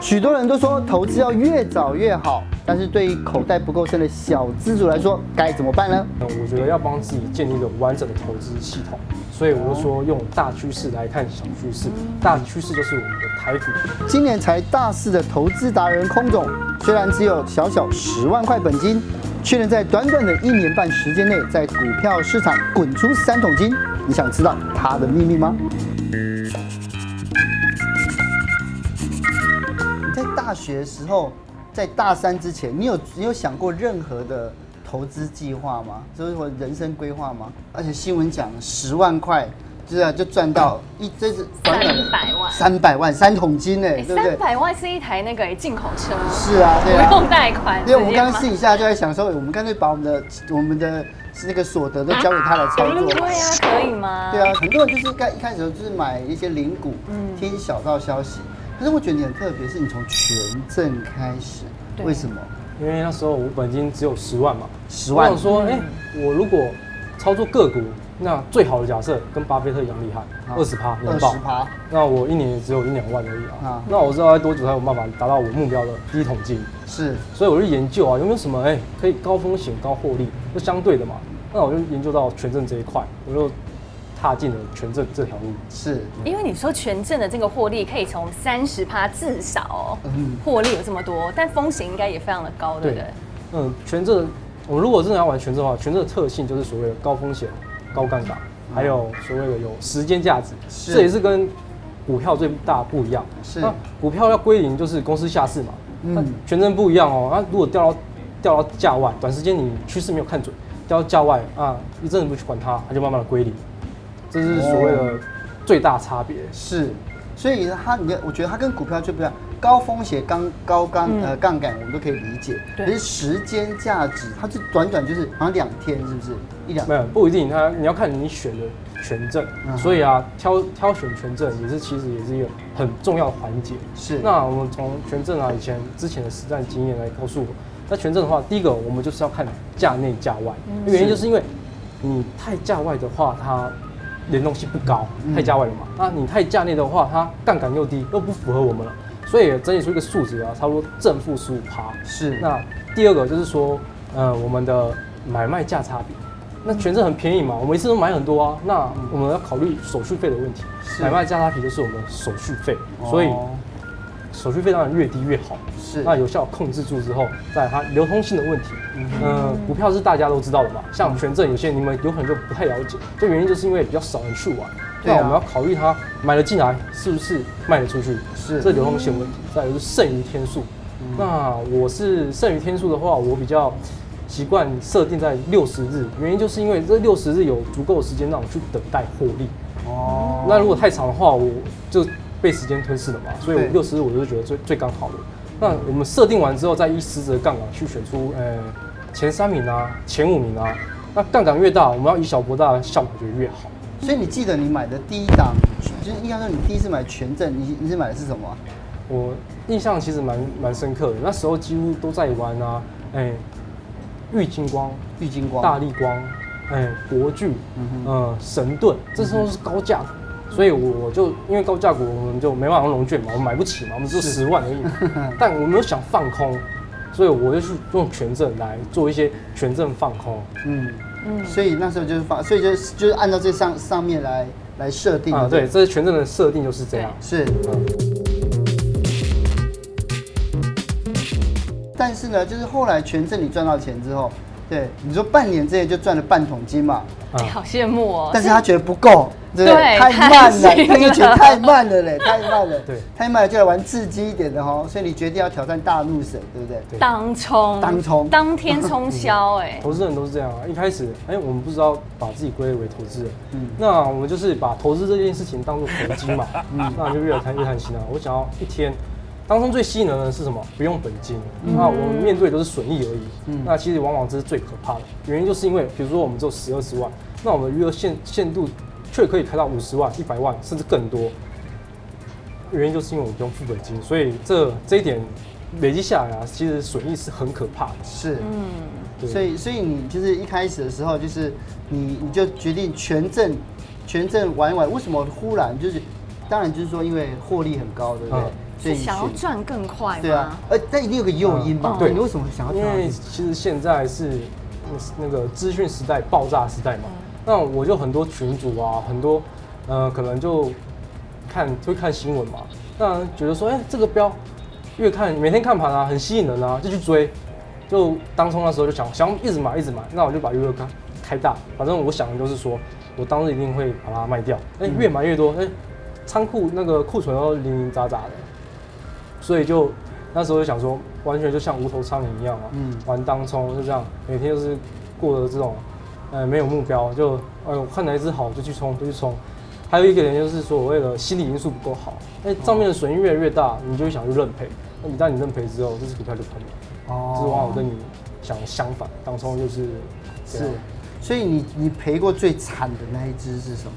许多人都说投资要越早越好，但是对于口袋不够深的小资族来说，该怎么办呢？我觉得要帮自己建立一个完整的投资系统，所以我就说用大趋势来看小趋势，大趋势就是我们的台股。今年才大四的投资达人空总，虽然只有小小十万块本金，却能在短短的一年半时间内，在股票市场滚出三桶金。你想知道他的秘密吗？学的时候，在大三之前，你有你有想过任何的投资计划吗？就是说人生规划吗？而且新闻讲十万块，就是、啊、就赚到一，这是三百万，三百万三桶金哎，对不对？三百万是一台那个进口车，是啊，对啊，不用贷款。因为，我们刚刚私底下就在想说，我们干脆把我们的我们的那个所得都交给他来操作。对啊，可以吗？对啊，很多人就是刚一开始就是买一些零股，嗯，听小道消息。可是我觉得你很特别，是你从权证开始，为什么？因为那时候我本金只有十万嘛，十万。我想说，哎、欸，我如果操作个股，那最好的假设跟巴菲特一样厉害，二十趴年报，那我一年也只有一两万而已啊。啊那我知道要多久才有办法达到我目标的第一桶金？是，所以我就研究啊，有没有什么哎、欸、可以高风险高获利，就相对的嘛。那我就研究到权证这一块，我就。踏进了权证这条路，是。因为你说权证的这个获利可以从三十趴至少，嗯，获利有这么多，但风险应该也非常的高，对不对？嗯，权证，我们如果真的要玩权证的话，权证的特性就是所谓的高风险、高杠杆，还有所谓的有时间价值，这也是跟股票最大不一样。是，那股票要归零就是公司下市嘛，嗯，权证不一样哦，那如果掉到掉到价外，短时间你趋势没有看准，掉到价外啊，一阵子不去管它，它就慢慢的归零。这是所谓的最大差别，是，所以它，你看，我觉得它跟股票就不一样，高风险、高高杠呃杠杆，我们都可以理解。可是时间价值，它就短短就是好像两天，是不是？一两。没有不一定，它你要看你选的权证，所以啊，挑挑选权证也是其实也是一个很重要的环节。是，那我们从权证啊以前之前的实战经验来告诉我，那权证的话，第一个我们就是要看价内价外，原因就是因为你太价外的话，它联动性不高，太价外了嘛？那你太价内的话，它杠杆又低，又不符合我们了，所以整理出一个数值啊，差不多正负十五趴。是。那第二个就是说，呃，我们的买卖价差比，那权证很便宜嘛，我们一次都买很多啊，那我们要考虑手续费的问题。是。买卖价差比就是我们的手续费，所以。手续费当然越低越好，是。那有效控制住之后，在它流通性的问题，嗯、呃，股票是大家都知道的嘛，像权证有些你们有可能就不太了解，这原因就是因为比较少人去玩，那我们要考虑它买了进来是不是卖得出去，是这流通性问题，再有就是剩余天数，嗯、那我是剩余天数的话，我比较习惯设定在六十日，原因就是因为这六十日有足够的时间让我去等待获利，哦，那如果太长的话，我就。被时间吞噬了嘛，所以我六十日我就觉得最最刚好的。那我们设定完之后，再依实质的杠杆去选出，呃，前三名啊，前五名啊。那杠杆越大，我们要以小博大，效果就越好。所以你记得你买的第一档，就是应该说你第一次买权证，你你是买的是什么啊？我印象其实蛮蛮深刻的，那时候几乎都在玩啊，哎，玉金光、玉金光、大力光，哎，国巨，嗯，呃，神盾，这时候是高价。所以我就因为高价股，我们就没办法融券嘛，我们买不起嘛，我们只有十万而已。但我没有想放空，所以我就去用权证来做一些权证放空。嗯嗯，所以那时候就是放，所以就就是按照这上上面来来设定啊。对，这是权证的设定就是这样。是。嗯。但是呢，就是后来权证你赚到钱之后，对你说半年之内就赚了半桶金嘛？哎，好羡慕哦。但是他觉得不够。对，太慢了，他就觉得太慢了嘞，太慢了，对，太慢了就来玩刺激一点的哈，所以你决定要挑战大怒神，对不对？当冲，当冲，当天冲销，哎，投资人都是这样啊。一开始，哎，我们不知道把自己归类为投资人，嗯，那我们就是把投资这件事情当做投机嘛，嗯，那就越来越贪心啊。我想要一天当中最吸引人的是什么？不用本金，那我们面对都是损益而已，嗯，那其实往往这是最可怕的，原因就是因为，比如说我们只有十二十万，那我们余额限限度。却可以开到五十万、一百万，甚至更多。原因就是因为我们不用付本金，所以这这一点累积下来啊，其实损益是很可怕的。是，嗯，所以所以你就是一开始的时候，就是你你就决定全证全证玩一玩。为什么忽然就是？当然就是说因为获利很高，对不对？嗯、所以想要赚更快吗？对啊，呃，但一定有个诱因吧？对，你为什么想要？因为其实现在是那个资讯时代爆炸时代嘛。那我就很多群主啊，很多呃，可能就看会看新闻嘛。那觉得说，哎，这个标越看每天看盘啊，很吸引人啊，就去追。就当冲的时候就想想一直买一直买，那我就把余额开开大，反正我想的就是说，我当日一定会把它卖掉。哎，越买越多，哎，仓库那个库存都零零杂杂的，所以就那时候就想说，完全就像无头苍蝇一样嘛，嗯，玩当冲就这样，每天就是过的这种，呃，没有目标，就哎呦看哪一只好就去冲就去冲。还有一个点就是说，所谓的心理因素不够好，哎，账面的损益越来越大，你就会想去认赔。那一旦你认赔之后，这只股票就喷了。哦，之后我跟你想相反，当冲就是是，所以你你赔过最惨的那一只是什么？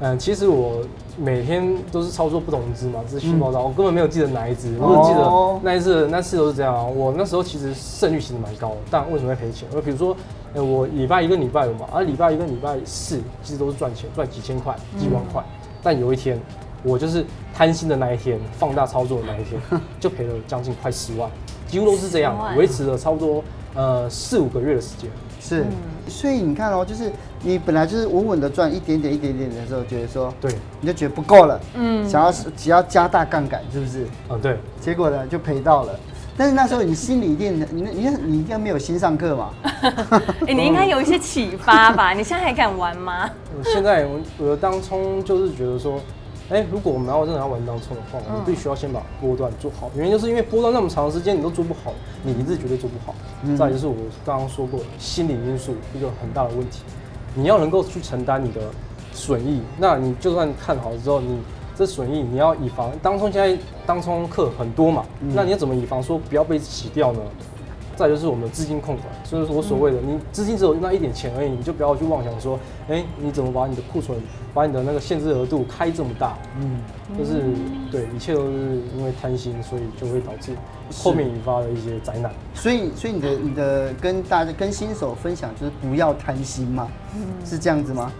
嗯，其实我每天都是操作不同支嘛，资讯报道，我根本没有记得哪一支，我只记得那一次那次都是这样啊。我那时候其实胜率其实蛮高的，但为什么会赔钱？因为比如说，呃，我礼拜一跟礼拜五嘛，而礼拜一跟礼拜四其实都是赚钱，赚几千块、几万块。但有一天，我就是贪心的那一天，放大操作的那一天，就赔了将近快十万。几乎都是这样，维持了差不多呃四五个月的时间。是，所以你看哦，就是你本来就是稳稳的赚一点点一点点的时候，觉得说，对，你就觉得不够了，嗯，想要只要加大杠杆，是不是？嗯，对。结果呢，就赔到了。但是那时候你心里一定，你你你应该没有心上课嘛？哎，你应该有一些启发吧？你现在还敢玩吗？现在我我当冲就是觉得说。哎，如果我们要真的要玩当冲的话，我们必须要先把波段做好。原因就是因为波段那么长时间你都做不好，你一日绝对做不好。再就是我刚刚说过的心理因素一个很大的问题，你要能够去承担你的损益，那你就算看好了之后，你这损益你要以防。当冲现在当冲客很多嘛，那你要怎么以防说不要被洗掉呢？再就是我们的资金控管，所以说我所谓的，你资金只有那一点钱而已，你就不要去妄想说，哎，你怎么把你的库存，把你的那个限制额度开这么大？嗯，就是对，一切都是因为贪心，所以就会导致后面引发的一些灾难。所以，所以你的你的跟大家跟新手分享就是不要贪心嘛，是这样子吗？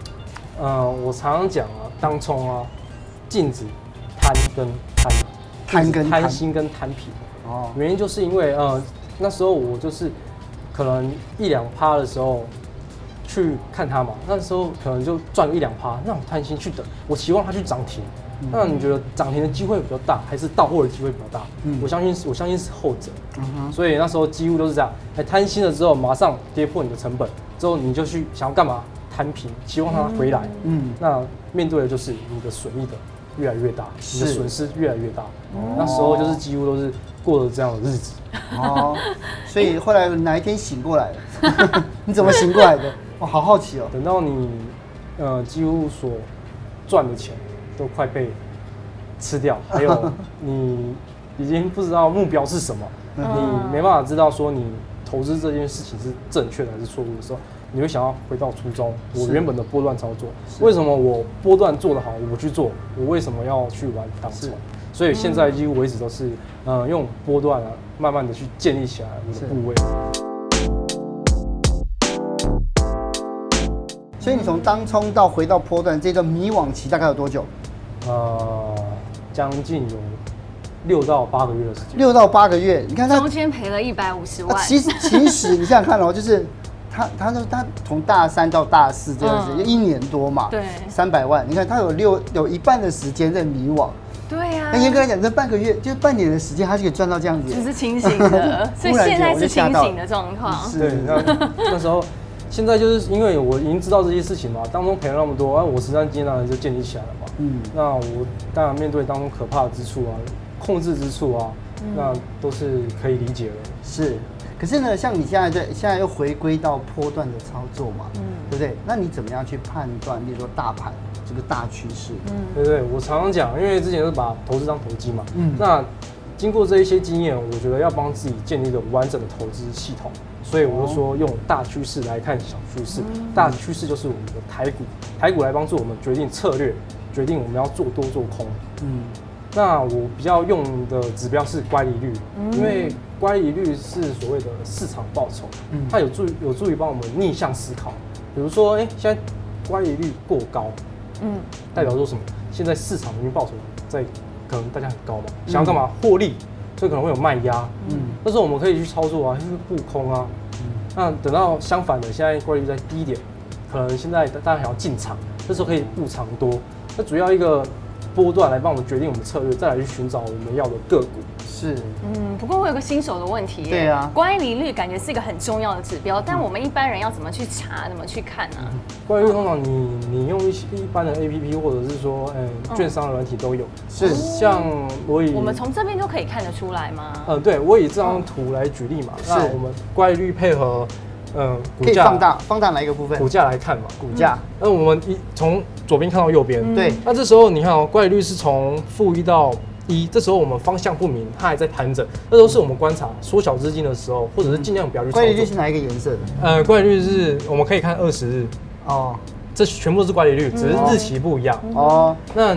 呃，我常常讲啊，当冲啊，禁止贪跟贪，贪跟贪心跟贪平。哦，原因就是因为呃。那时候我就是可能一两趴的时候去看它嘛，那时候可能就赚一两趴，那我贪心去等，我期望它去涨停。那你觉得涨停的机会比较大，还是到货的机会比较大？嗯，我相信是我相信是后者。嗯，所以那时候几乎都是这样，哎，贪心了之后马上跌破你的成本，之后你就去想要干嘛？摊平，期望它回来。嗯，那面对的就是你的损益的越来越大，你的损失越来越大。那时候就是几乎都是过了这样的日子。哦，所以后来哪一天醒过来了？你怎么醒过来的？我好好奇哦。等到你，呃，几乎所赚的钱都快被吃掉，还有 你已经不知道目标是什么，你没办法知道说你投资这件事情是正确的还是错误的时候，你会想要回到初衷，我原本的波段操作，为什么我波段做得好，我去做，我为什么要去玩当冲？所以现在几乎为止都是，呃，用波段啊，慢慢的去建立起来我的部位。所以你从当冲到回到波段这个迷惘期大概有多久？呃，将近有六到八个月的时间。六到八个月，你看他中间赔了一百五十万。其实其实你想想看哦，就是他他说他从大三到大四这样子，就一年多嘛，对，三百万。你看他有六有一半的时间在迷惘。对呀，那严格来讲，这半个月就是半年的时间，他就可以赚到这样子，只是清醒的，所以现在是清醒的状况。是，那那时候，现在就是因为我已经知道这些事情嘛，当中赔了那么多，啊，我实战经验就建立起来了嘛。嗯，那我当然面对当中可怕之处啊，控制之处啊，那都是可以理解的。是，可是呢，像你现在在现在又回归到波段的操作嘛，嗯，对不对？那你怎么样去判断，例如说大盘？这个大趋势，嗯，对对，我常常讲，因为之前是把投资当投机嘛，嗯，那经过这一些经验，我觉得要帮自己建立一个完整的投资系统，所以我就说用大趋势来看小趋势，大趋势就是我们的台股，台股来帮助我们决定策略，决定我们要做多做空，嗯，那我比较用的指标是乖离率，因为乖离率是所谓的市场报酬，嗯，它有助于有助于帮我们逆向思考，比如说，哎，现在乖离率过高。嗯，代表说什么？现在市场平均报酬在可能大家很高嘛，想要干嘛获利，所以可能会有卖压。嗯，那时候我们可以去操作啊，就是布空啊。嗯，那等到相反的，现在汇率在低点，可能现在大家想要进场，这时候可以布长多。那主要一个波段来帮我们决定我们策略，再来去寻找我们要的个股。是，嗯，不过我有个新手的问题。对啊，乖离率感觉是一个很重要的指标，但我们一般人要怎么去查，怎么去看呢？乖离率通常你你用一些一般的 APP 或者是说，嗯，券商的软体都有。是，像我以我们从这边就可以看得出来吗？嗯，对，我以这张图来举例嘛。是，我们乖离率配合，嗯，股价放大放大哪一个部分？股价来看嘛，股价。那我们一从左边看到右边，对。那这时候你看哦，乖离率是从负一到。一，这时候我们方向不明，它还在盘整，那都是我们观察缩小资金的时候，或者是尽量不要去。乖离率是哪一个颜色的？呃，乖离率是我们可以看二十日哦，这全部都是乖离率，只是日期不一样哦。那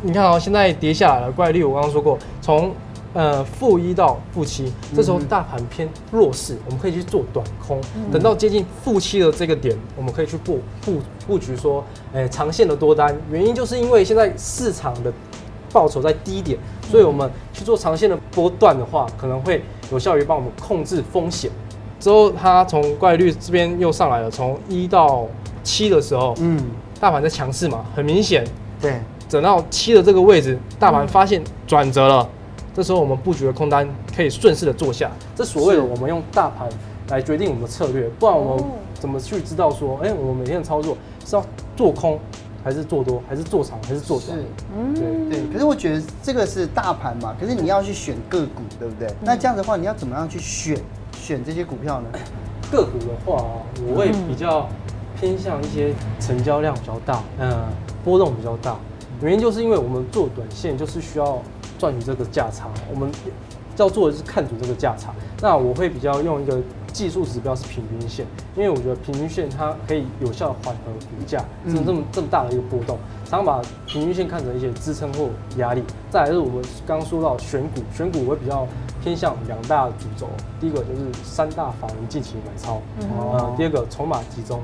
你看哦，现在跌下来了，乖离率我刚刚说过，从呃负一到负七，这时候大盘偏弱势，我们可以去做短空，等到接近负七的这个点，我们可以去布布布局说，哎，长线的多单，原因就是因为现在市场的。报酬在低点，所以我们去做长线的波段的话，可能会有效于帮我们控制风险。之后它从概率这边又上来了，从一到七的时候，嗯，大盘在强势嘛，很明显。对，等到七的这个位置，大盘发现转折了，这时候我们布局的空单可以顺势的做下。这所谓的我们用大盘来决定我们的策略，不然我们怎么去知道说，哎，我们每天的操作是要做空？还是做多，还是做长，还是做短？是，嗯，对对。可是我觉得这个是大盘嘛，可是你要去选个股，对不对？嗯、那这样的话，你要怎么样去选选这些股票呢？个股的话，我会比较偏向一些成交量比较大，嗯，波动比较大。原因就是因为我们做短线就是需要赚取这个价差，我们要做的是看准这个价差。那我会比较用一个。技术指标是平均线，因为我觉得平均线它可以有效的缓和股价，这么这么这么大的一个波动，常常把平均线看成一些支撑或压力。再来是我们刚刚说到选股，选股我会比较偏向两大主轴，第一个就是三大法人近期买超，呃，第二个筹码集中。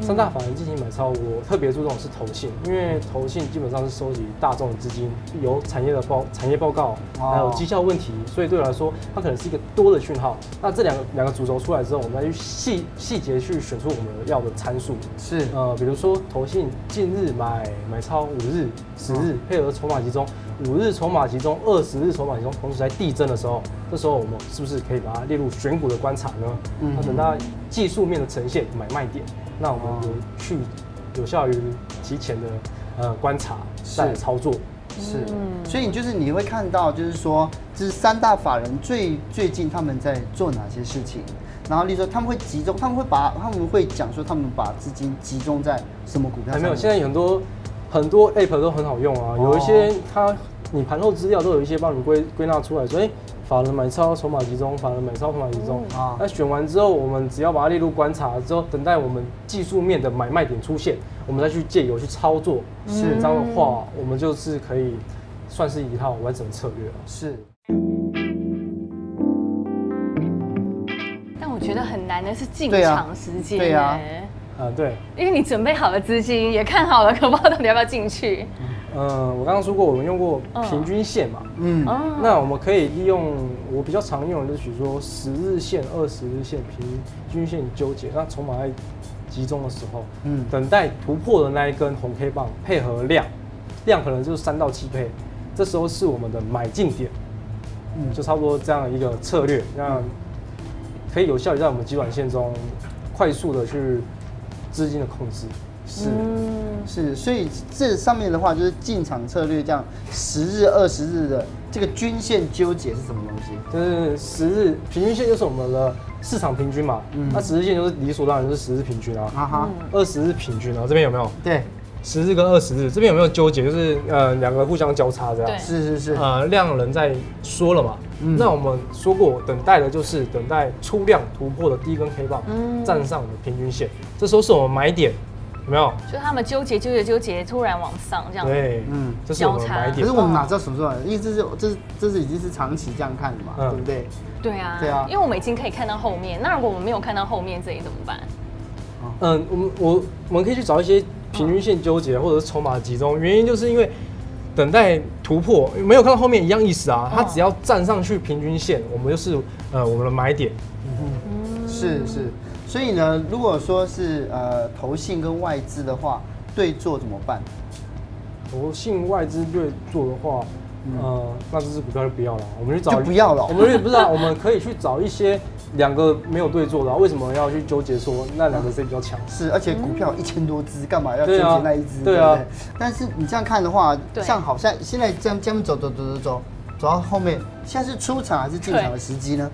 三大法人进行买超，我特别注重的是投信，因为投信基本上是收集大众的资金，有产业的报产业报告，还有绩效问题，所以对我来说，它可能是一个多的讯号。那这两个两个主轴出来之后，我们再去细细节去选出我们要的参数。是呃，比如说投信近日买买超五日、十日，配合筹码集中，五日筹码集中，二十日筹码集中，同时在递增的时候，这时候我们是不是可以把它列入选股的观察呢？嗯，那等到技术面的呈现买卖点。那我们有去有效于提前的呃观察再操作，是，所以就是你会看到，就是说，这是三大法人最最近他们在做哪些事情，然后例如说他们会集中，他们会把他们会讲说他们把资金集中在什么股票上？没有，现在很多很多 app 都很好用啊，有一些它你盘后资料都有一些帮你归归纳出来，所以。法人买超，筹码集中；法人买超，筹码集中。啊，那选完之后，我们只要把它列入观察之后，等待我们技术面的买卖点出现，我们再去借由去操作。是这样的话，我们就是可以算是一套完整策略了。是。但我觉得很难的是进场时间。对啊。啊，对。因为你准备好了资金，也看好了，可不知道到底要不要进去。嗯，我刚刚说过，我们用过平均线嘛，嗯，那我们可以利用我比较常用的，就是比如说十日线、二十日线平均线纠结，那筹码在集中的时候，嗯，等待突破的那一根红 K 棒配合量，量可能就是三到七倍，这时候是我们的买进点，嗯，就差不多这样一个策略，那可以有效地在我们极短线中快速的去资金的控制。是、嗯、是，所以这上面的话就是进场策略，这样十日、二十日的这个均线纠结是什么东西？就是十日平均线就是我们的市场平均嘛，嗯，那十日线就是理所当然就是十日平均啊，啊哈，二十日平均啊，这边有没有？对，十日跟二十日这边有没有纠结？就是呃两个互相交叉这样，对，是是是，呃量能在说了嘛，嗯，那我们说过等待的就是等待出量突破的第一根 K 棒，嗯，站上的平均线，这时候是我们买点。有没有？就他们纠结、纠结、纠结，突然往上这样。对，嗯，这是我们买点。可是我们哪知道什么时候？因为这是这是这是已经是长期这样看的嘛，嗯、对不对？对啊，对啊。因为我们已经可以看到后面，那如果我们没有看到后面，这里怎么办？嗯，我们我我们可以去找一些平均线纠结或者是筹码集中，原因就是因为等待突破，没有看到后面一样意思啊。它只要站上去平均线，我们就是呃我们的买点。嗯，是是。所以呢，如果说是呃投信跟外资的话，对做怎么办？投信外资对做的话，呃，那这支股票就不要了，我们去找就不要了。我们不知道，我们可以去找一些两个没有对做的，为什么要去纠结说那两个谁比较强？是，而且股票一千多只，干嘛要纠结那一只？对啊。但是你这样看的话，像好像现在这样这样走走走走走，走到后面，现在是出场还是进场的时机呢？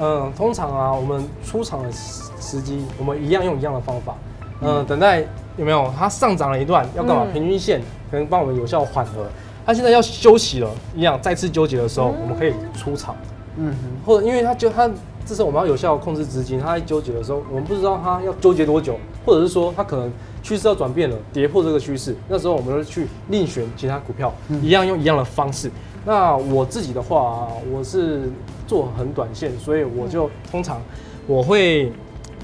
嗯，通常啊，我们出场的时机，我们一样用一样的方法。嗯，等待有没有它上涨了一段，要干嘛？平均线可能帮我们有效缓和。它现在要休息了，一样再次纠结的时候，我们可以出场。嗯哼，或者因为它就它这时候我们要有效控制资金，他在纠结的时候，我们不知道他要纠结多久，或者是说他可能趋势要转变了，跌破这个趋势，那时候我们就去另选其他股票，一样用一样的方式。那我自己的话，我是做很短线，所以我就通常我会，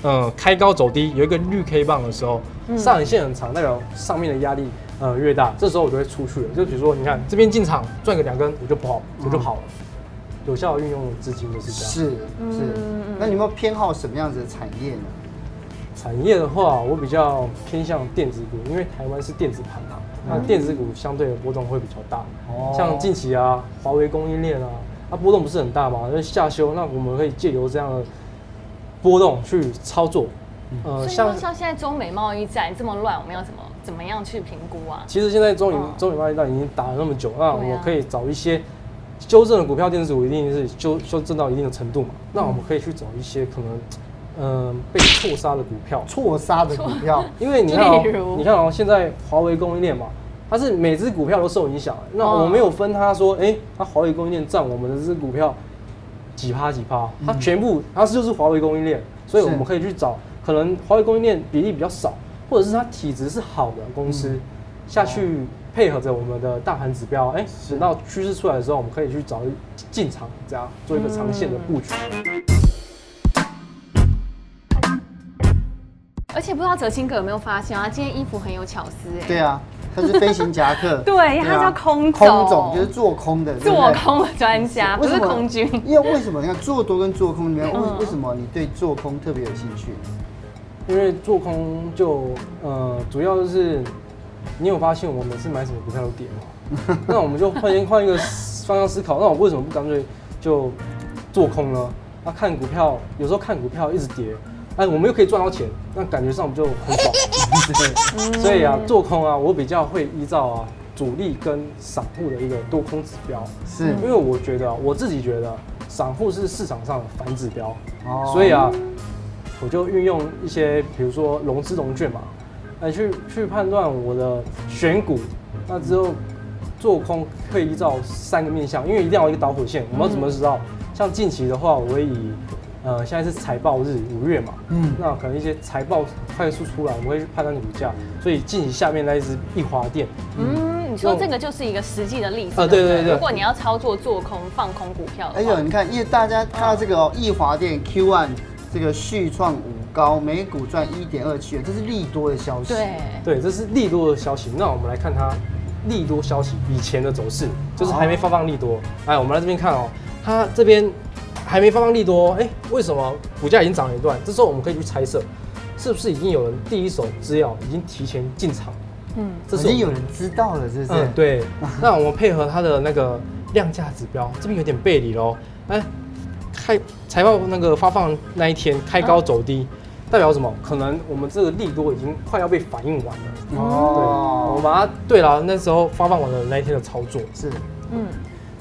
呃，开高走低，有一个绿 K 棒的时候，上影线很长，代表上面的压力呃越大，这时候我就会出去了。就比如说，你看这边进场赚个两根，我就跑，我就跑了。有效运用资金就是这样。是是。那你有没有偏好什么样子的产业呢？产业的话，我比较偏向电子股，因为台湾是电子盘嘛。那电子股相对的波动会比较大，哦像近期啊，华为供应链啊，它波动不是很大嘛，因为下修，那我们可以借由这样的波动去操作。呃，像像现在中美贸易战这么乱，我们要怎么怎么样去评估啊？其实现在中美中美贸易战已经打了那么久，那我可以找一些修正的股票，电子股一定是修修正到一定的程度嘛。那我们可以去找一些可能。嗯，被错杀的股票，错杀的股票，因为你看哦，你看哦，现在华为供应链嘛，它是每只股票都受影响。那我没有分它说，哎，它华为供应链占我们的这只股票几趴几趴，它全部它是就是华为供应链，所以我们可以去找可能华为供应链比例比较少，或者是它体质是好的公司下去配合着我们的大盘指标，哎，等到趋势出来的时候，我们可以去找进场，这样做一个长线的布局。而且不知道哲青哥有没有发现啊？今天衣服很有巧思哎。对啊，他是飞行夹克。对，他叫空总，空总就是做空的，做空的专家，不是空军。因为为什么？你看做多跟做空里面，为为什么你对做空特别有兴趣？因为做空就呃，主要就是你有发现我每次买什么股票都跌吗？那我们就换一换一个方向思考，那我为什么不干脆就做空呢？那看股票，有时候看股票一直跌。哎，我们又可以赚到钱，那感觉上就很爽。所以啊，做空啊，我比较会依照啊主力跟散户的一个多空指标，是因为我觉得我自己觉得散户是市场上的反指标，所以啊，我就运用一些比如说融资融券嘛，来去去判断我的选股。那之后做空会依照三个面向，因为一定要有一个导火线。我们要怎么知道？像近期的话，我会以呃，现在是财报日，五月嘛，嗯，那可能一些财报快速出来，我们会去判断股价，所以近期下面那一只易华电，嗯，你说这个就是一个实际的例子，啊，对对对，如果你要操作做空放空股票，哎呦，你看，因为大家看到这个哦，易华电 Q1 这个续创五高，每股赚一点二七元，这是利多的消息，对，对，这是利多的消息。那我们来看它利多消息以前的走势，就是还没发放利多，哎，我们来这边看哦，它这边。还没发放利多，哎，为什么股价已经涨了一段？这时候我们可以去猜测，是不是已经有人第一手资料已经提前进场？嗯，这已经有人知道了，是不是？嗯，对。那我们配合它的那个量价指标，这边有点背离喽。哎，开财报那个发放那一天开高走低，代表什么？可能我们这个利多已经快要被反应完了。哦，对，我把它对了，那时候发放完了那一天的操作是，嗯，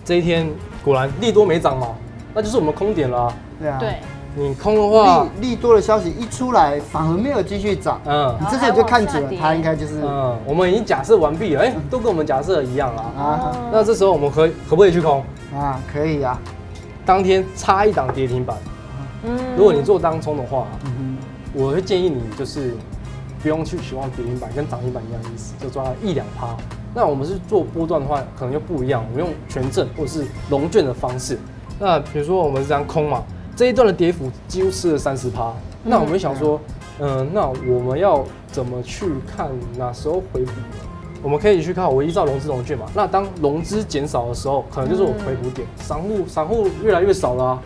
这一天果然利多没涨嘛。那就是我们空点了，啊，对啊。对，你空的话，利利多的消息一出来，反而没有继续涨。嗯，你这时候就看准了，它应该就是嗯，我们已经假设完毕了，哎，欸，都跟我们假设一样了啊。那这时候我们可以可不可以去空？啊，可以啊。当天差一档跌停板，嗯，如果你做当冲的话，嗯哼，我会建议你就是不用去期望跌停板跟涨停板一样的意思，就抓一两趴。那我们是做波段的话，可能就不一样，我们用权证或者是融券的方式。那比如说我们这样空嘛，这一段的跌幅几乎吃了三十趴。那我们想说，嗯、那我们要怎么去看哪时候回补？我们可以去看，我依照融资融券嘛。那当融资减少的时候，可能就是我回补点。散户散户越来越少了、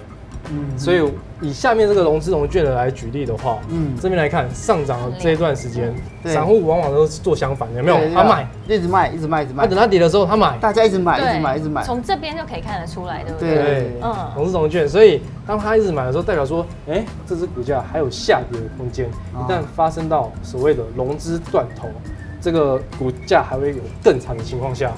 嗯，所以以下面这个融资融券的来举例的话，嗯，这边来看上涨的这一段时间，散户往往都是做相反的，有没有？他买，一直卖，一直卖，一直卖。他等他跌的时候，他买，大家一直买，一直买，一直买。从这边就可以看得出来，对不对？对，嗯，融资融券。所以当他一直买的时候，代表说，哎，这只股价还有下跌的空间。一旦发生到所谓的融资断头。这个股价还会有更惨的情况下，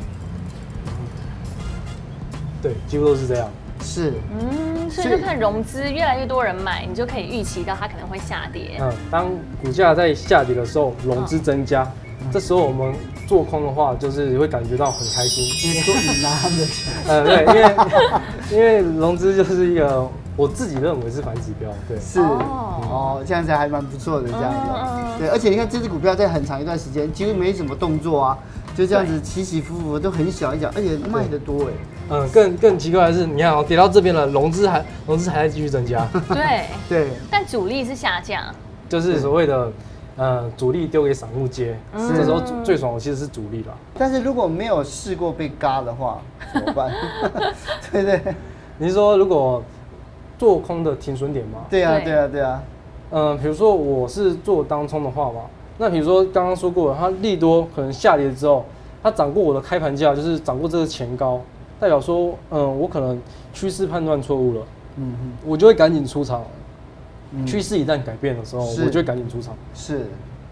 对，几乎都是这样。是，嗯，所以就看融资越来越多人买，你就可以预期到它可能会下跌。嗯，当股价在下跌的时候，融资增加，嗯、这时候我们做空的话，就是会感觉到很开心，因为说你拿他们的钱。嗯，对，因为因为融资就是一个。我自己认为是反指标，对，是。哦，这样子还蛮不错的，这样子，对，而且你看这只股票在很长一段时间几乎没什么动作啊，就这样子起起伏伏都很小一角，而且卖得多哎，嗯，更更奇怪的是，你看哦，跌到这边了，融资还融资还在继续增加，对 对，但主力是下降，就是所谓的呃主力丢给散户接，这时候最爽的其实是主力了，但是如果没有试过被嘎的话怎么办？对对，你是说如果？做空的停损点吗？对啊，对啊，对啊。嗯，比如说我是做当冲的话嘛，那比如说刚刚说过了，它利多可能下跌之后，它涨过我的开盘价，就是涨过这个前高，代表说，嗯，我可能趋势判断错误了，嗯哼，我就会赶紧出场。趋势一旦改变的时候，我就会赶紧出场。是，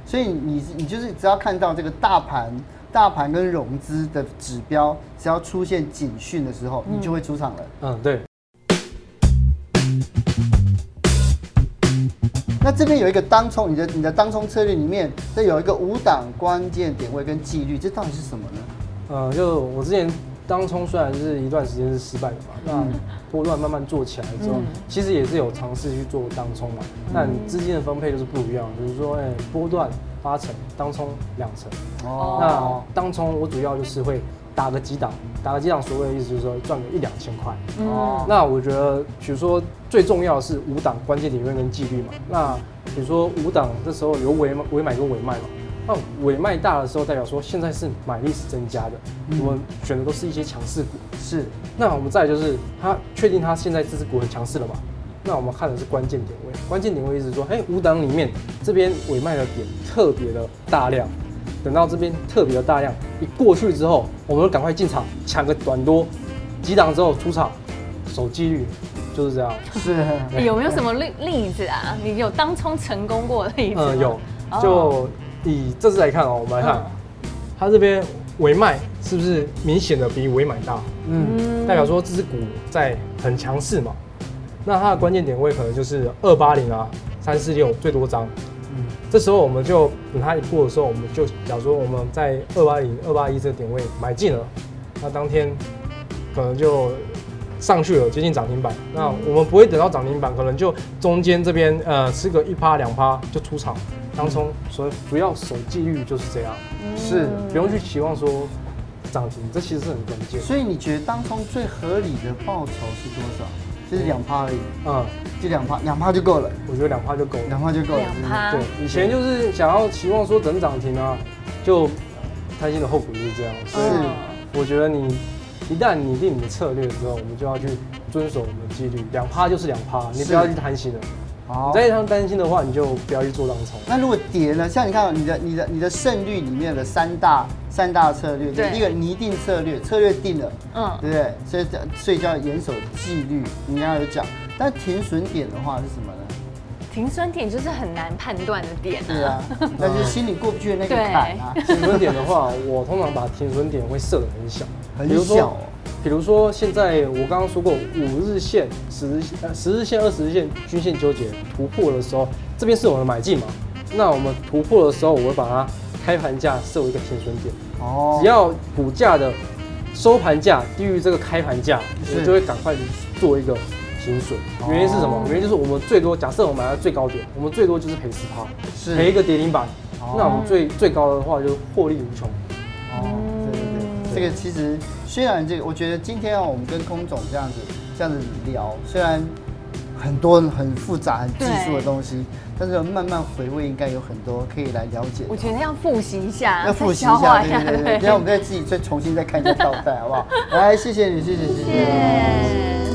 所以你你就是只要看到这个大盘大盘跟融资的指标，只要出现警讯的时候，你就会出场了。嗯，对。那这边有一个当冲，你的你的当冲策略里面，这有一个五档关键点位跟纪律，这到底是什么呢？呃，就我之前当冲虽然是一段时间是失败的嘛，那波段慢慢做起来之后，其实也是有尝试去做当冲嘛，但资金的分配就是不一样，比如说哎波段八成，当冲两成。哦。那当冲我主要就是会。打个几档，打个几档，所谓的意思就是说赚个一两千块。哦，那我觉得，比如说最重要的是五档关键理论跟纪律嘛。那比如说五档这时候有尾尾买跟尾卖嘛。那尾卖大的时候，代表说现在是买力是增加的。我们选的都是一些强势股。是。那我们再就是，他确定他现在这只股很强势了嘛？那我们看的是关键点位。关键点位意思是说，哎，五档里面这边尾卖的点特别的大量。等到这边特别的大量一过去之后，我们就赶快进场抢个短多，几档之后出场，守纪律，就是这样。是。有没有什么例例子啊？你有当冲成功过的例子？嗯，有。就以这次来看哦，我们来看，它这边尾卖是不是明显的比尾买大？嗯，代表说这只股在很强势嘛。那它的关键点位可能就是二八零啊，三四六最多张。这时候我们就等它一过的时候，我们就假如说我们在二八零、二八一这个点位买进了，那当天可能就上去了，接近涨停板。那我们不会等到涨停板，可能就中间这边呃吃个一趴两趴就出场当冲，所以不要守纪律就是这样，是不用去期望说涨停，这其实是很关键。所以你觉得当冲最合理的报酬是多少？就是两趴而已，嗯，就两趴，两趴就够了。我觉得两趴就够了，两趴就够了。两趴，对，以前就是想要期望说等涨停啊，就贪心的后果就是这样。所以我觉得你一旦拟定你的策略之后，我们就要去遵守我们的纪律，两趴就是两趴，你不要去贪心了。你再这样担心的话，你就不要去做当冲。那如果跌呢？像你看，你的、你的、你的胜率里面的三大、三大策略，对，第一个拟定策略，策略定了，嗯，对不对？所以所以叫严守纪律。你刚刚有讲，但停损点的话是什么呢？停损点就是很难判断的点啊。对啊，那就是心里过不去的那个坎啊。停损点的话，我通常把停损点会设得很小，很小。比如说，现在我刚刚说过，五日线、十日线、呃十日线、二十日线均线纠结突破的时候，这边是我们的买进嘛？那我们突破的时候，我会把它开盘价设为一个停损点。哦，只要股价的收盘价低于这个开盘价，我就会赶快做一个停损。原因是什么？原因就是我们最多假设我们买在最高点，我们最多就是赔十趴，赔一个跌停板。那我们最最高的话就是获利无穷。哦。这个其实虽然这个，我觉得今天啊，我们跟空总这样子这样子聊，虽然很多很复杂、很技术的东西，但是慢慢回味，应该有很多可以来了解。我觉得要复习一下，要复习一下，对对对。然后我们再自己再重新再看一下倒带，好不好？来，谢谢你，谢谢，谢谢。谢谢